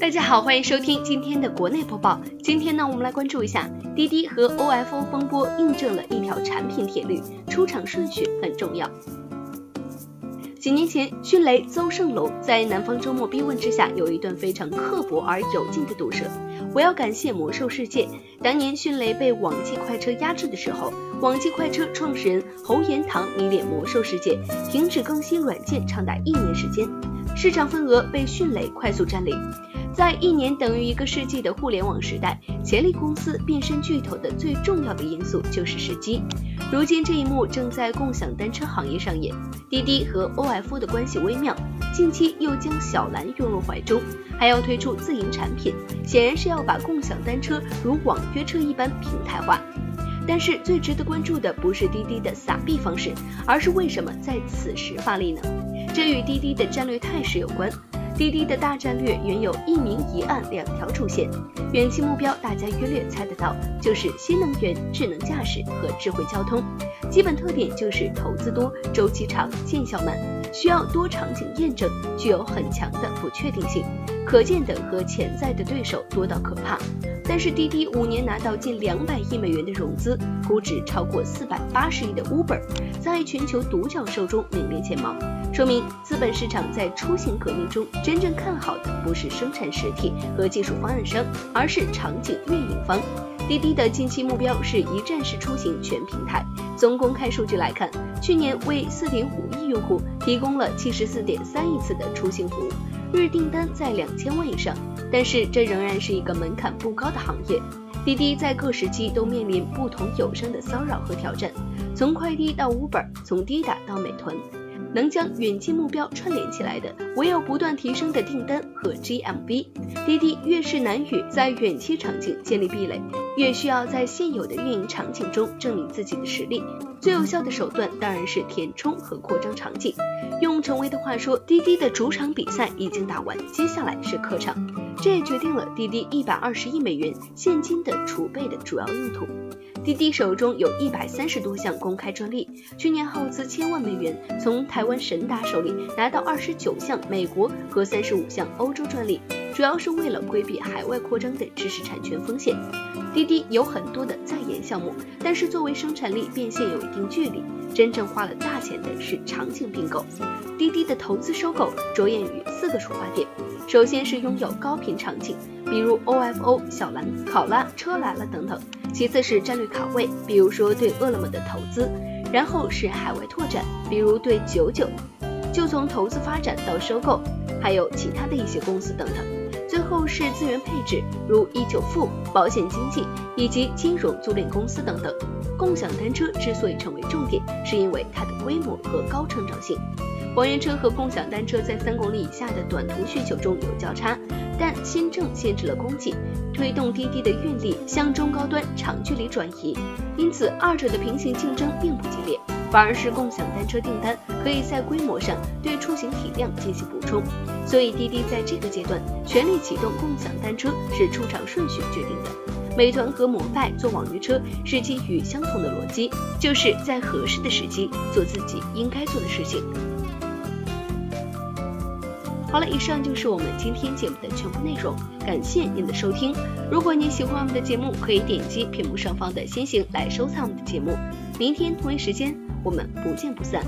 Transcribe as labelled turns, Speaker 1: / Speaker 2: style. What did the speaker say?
Speaker 1: 大家好，欢迎收听今天的国内播报。今天呢，我们来关注一下滴滴和 OFO 风波，印证了一条产品铁律：出厂顺序很重要。几年前，迅雷邹胜龙在南方周末逼问之下，有一段非常刻薄而有劲的毒舌。我要感谢魔兽世界，当年迅雷被网际快车压制的时候，网际快车创始人侯延堂迷恋魔兽世界，停止更新软件长达一年时间，市场份额被迅雷快速占领。在一年等于一个世纪的互联网时代，潜力公司变身巨头的最重要的因素就是时机。如今这一幕正在共享单车行业上演，滴滴和 OFO 的关系微妙，近期又将小蓝拥入怀中，还要推出自营产品，显然是要把共享单车如网约车一般平台化。但是最值得关注的不是滴滴的撒币方式，而是为什么在此时发力呢？这与滴滴的战略态势有关。滴滴的大战略原有一明一暗两条主线，远期目标大家约略猜得到，就是新能源、智能驾驶和智慧交通。基本特点就是投资多、周期长、见效慢，需要多场景验证，具有很强的不确定性。可见的和潜在的对手多到可怕。但是滴滴五年拿到近两百亿美元的融资，估值超过四百八十亿的 Uber，在全球独角兽中名列前茅。说明资本市场在出行革命中真正看好的不是生产实体和技术方案商，而是场景运营方。滴滴的近期目标是一站式出行全平台。从公开数据来看，去年为四点五亿用户提供了七十四点三亿次的出行服务，日订单在两千万以上。但是这仍然是一个门槛不高的行业。滴滴在各时期都面临不同友商的骚扰和挑战，从快递到 Uber，从滴答到美团。能将远近目标串联起来的，唯有不断提升的订单和 GMV。滴滴越是难于在远期场景建立壁垒，越需要在现有的运营场景中证明自己的实力。最有效的手段当然是填充和扩张场景。用陈威的话说，滴滴的主场比赛已经打完，接下来是客场。这也决定了滴滴一百二十亿美元现金的储备的主要用途。滴滴手中有一百三十多项公开专利，去年耗资千万美元，从台湾神达手里拿到二十九项美国和三十五项欧洲专利，主要是为了规避海外扩张的知识产权风险。滴滴有很多的在研项目，但是作为生产力变现有一定距离，真正花了大钱的是场景并购。滴滴的投资收购着眼于四个出发点，首先是拥有高频场景，比如 OFO、小蓝、考拉、车来了等等。其次是战略卡位，比如说对饿了么的投资，然后是海外拓展，比如对九九，就从投资发展到收购，还有其他的一些公司等等。最后是资源配置，如一九付、保险经纪以及金融租赁公司等等。共享单车之所以成为重点，是因为它的规模和高成长性。网约车和共享单车在三公里以下的短途需求中有交叉，但新政限制了供给，推动滴滴的运力向中高端长距离转移，因此二者的平行竞争并不激烈，反而是共享单车订单可以在规模上对出行体量进行补充，所以滴滴在这个阶段全力启动共享单车是出场顺序决定的。美团和摩拜做网约车是基于相同的逻辑，就是在合适的时机做自己应该做的事情。好了，以上就是我们今天节目的全部内容，感谢您的收听。如果您喜欢我们的节目，可以点击屏幕上方的星星来收藏我们的节目。明天同一时间，我们不见不散。